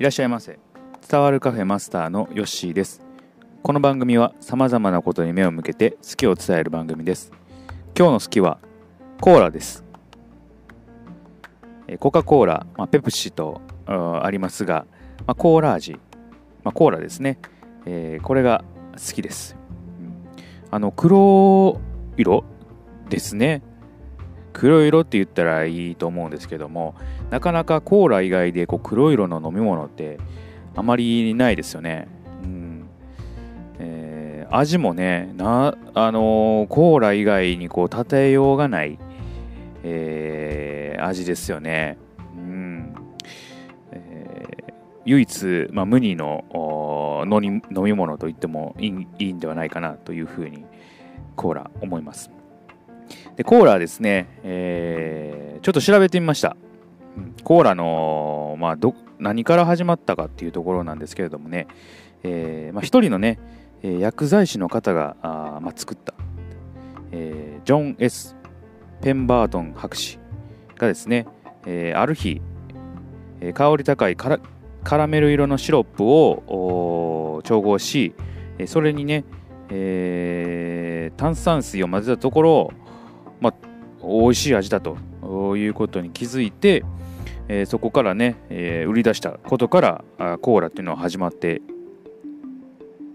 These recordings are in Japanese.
いらっしゃいませ。伝わるカフェマスターのヨッシーです。この番組は様々なことに目を向けて好きを伝える番組です。今日の好きはコーラです。コカ・コーラ、まあ、ペプシとありますが、まあ、コーラ味、まあ、コーラですね、えーこれが好きです。あの黒色ですね。黒色って言ったらいいと思うんですけどもなかなかコーラ以外でこう黒色の飲み物ってあまりないですよね。うんえー味もねな、あのーコーラ以外にこう立てようがない、えー味ですよね。うんえー唯一、まあ、無二のおー飲み飲み物と言ってもいいいいんではないかなというふうにコーラ思います。でコーラはですね、えーちょっと調べてみました。うんコーラの、まあ、ど何から始まったかっていうところなんですけれどもね、えーまあ、一人のね、えー薬剤師の方があー、まあ、作った、えージョン・ S・ ペンバートン博士がですね、えーある日、えー香り高いカラカラメル色のシロップを調合し、えーそれにね、えー炭酸水を混ぜたところ、まあ、美味しい味だということに気づいて、えーそこからね、えー売り出したことからあコーラっていうのは始まって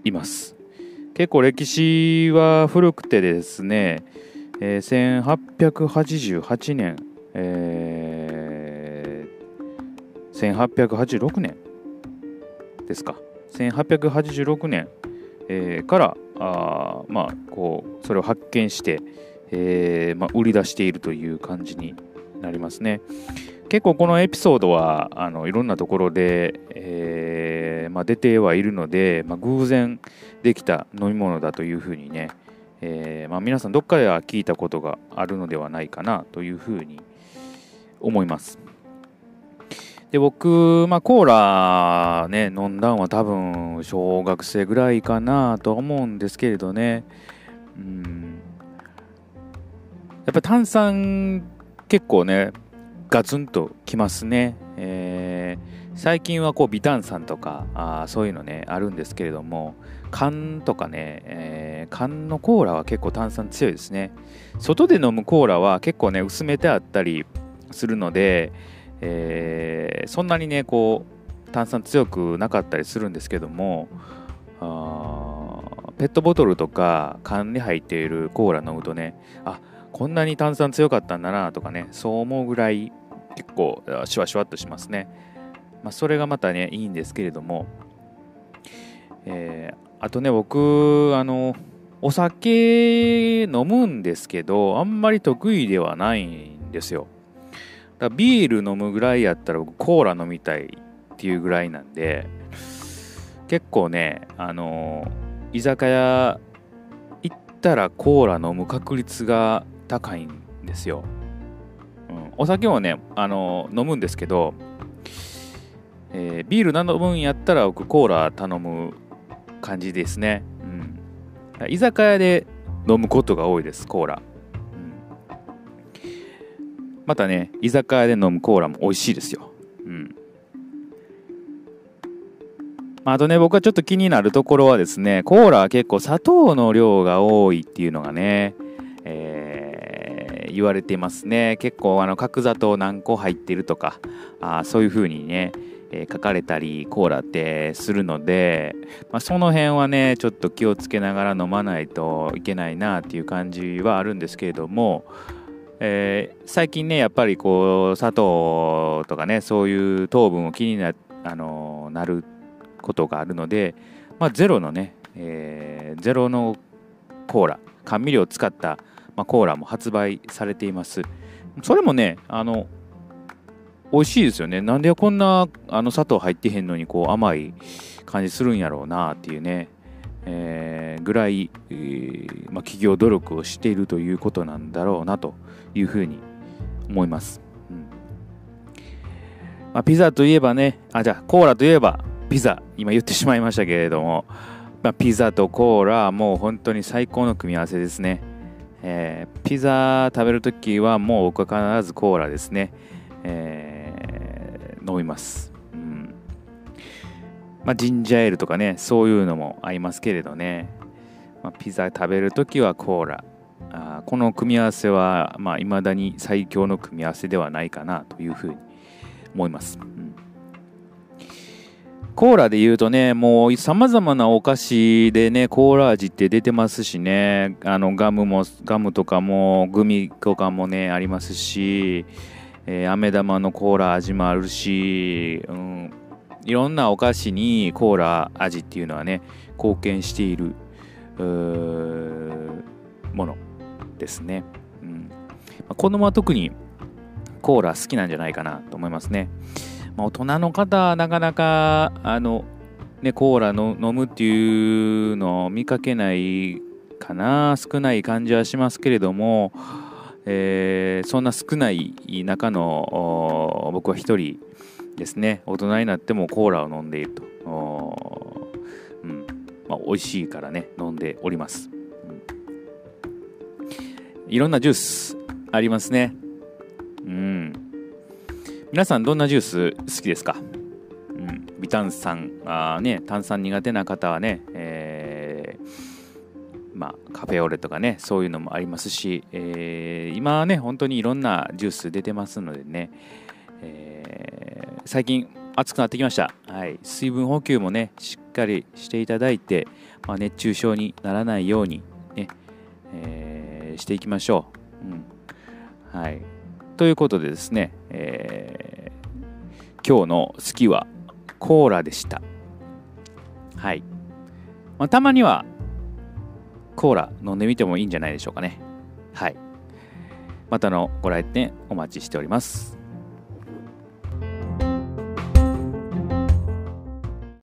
います。結構歴史は古くてですね、えー1888年、えー1886年ですか。1886年、えーからあまあこうそれを発見して、えーまあ、売り出しているという感じになりますね。結構このエピソードはあのいろんなところで、えーまあ、出てはいるので、まあ、偶然できた飲み物だというふうにね、えーま、皆さんどっかでは聞いたことがあるのではないかなというふうに思います。で僕、まあ、コーラね飲んだんは多分小学生ぐらいかなとは思うんですけれどね。うん。やっぱ炭酸結構ねガツンときますね、えー最近はこう微炭酸とかあそういうのねあるんですけれども缶とかね、えー缶のコーラは結構炭酸強いですね。外で飲むコーラは結構ね薄めてあったりするので、えーそんなにねこう炭酸強くなかったりするんですけどもペットボトルとか缶に入っているコーラ飲むとねあこんなに炭酸強かったんだなとかねそう思うぐらい結構シュワシュワっとしますね、まあ、それがまたねいいんですけれども、えーあとね僕あのお酒飲むんですけどあんまり得意ではないんですよ。だビール飲むぐらいやったら僕コーラ飲みたいっていうぐらいなんで結構ねあの居酒屋行ったらコーラ飲む確率が高いんですよ、うん、お酒もねあの飲むんですけど、えービール飲むんやったら僕コーラ頼む感じですね、うん、居酒屋で飲むことが多いですコーラ、うん、またね居酒屋で飲むコーラも美味しいですよ、うん。まああとね、僕はちょっと気になるところはですね、コーラは結構砂糖の量が多いっていうのがね、えー言われてますね。結構あの角砂糖何個入ってるとか、あそういう風にね、えー書かれたりコーラってするので、まあ、その辺はね、ちょっと気をつけながら飲まないといけないなっていう感じはあるんですけれども、えー最近ねやっぱりこう砂糖とかねそういう糖分を気にな,、あのなることがあるので、まあ、ゼロのね、えーゼロのコーラ甘味料を使った、まあ、コーラも発売されています。それもねあの美味しいですよね。なんでこんなあの砂糖入ってへんのにこう甘い感じするんやろうなっていうね、えーぐらい、えーまあ、企業努力をしているということなんだろうなというふうに思います、うん。まあ、ピザといえばねあじゃあコーラといえばピザ。今言ってしまいましたけれども、まあ、ピザとコーラもう本当に最高の組み合わせですね、えーピザ食べるときはもう僕は必ずコーラですね、えー飲みます、うん。まあ、ジンジャーエールとかねそういうのも合いますけれどね、まあ、ピザ食べるときはコーラ。あこの組み合わせはまあ未だに最強の組み合わせではないかなというふうに思います、うん、コーラで言うとねもうさまざまなお菓子でねコーラ味って出てますしね。あのガムもガムとかもグミとかもねありますしえー、飴玉のコーラ味もあるし、うん、いろんなお菓子にコーラ味っていうのはね貢献しているものですね、うん。まあ、子供は特にコーラ好きなんじゃないかなと思いますね、まあ、大人の方はなかなかあのねコーラの飲むっていうのを見かけないかな少ない感じはしますけれどもえー、そんな少ない中の僕は一人ですね。大人になってもコーラを飲んでいると、うん。まあ、美味しいからね飲んでおります、うん、いろんなジュースありますね。皆さんどんなジュース好きですか、うん、微炭酸あ、ね、炭酸苦手な方はね、えーまあ、カフェオレとかねそういうのもありますし、えー、今はね本当にいろんなジュース出てますのでね、えー、最近暑くなってきました、はい、水分補給もねしっかりしていただいて、まあ、熱中症にならないようにね、えー、していきましょう、うん。はい、ということでですね、えー、今日の好きはコーラでしたはい、まあ、たまにはコーラ飲んでみてもいいんじゃないでしょうかね。はい。またのご来店お待ちしております。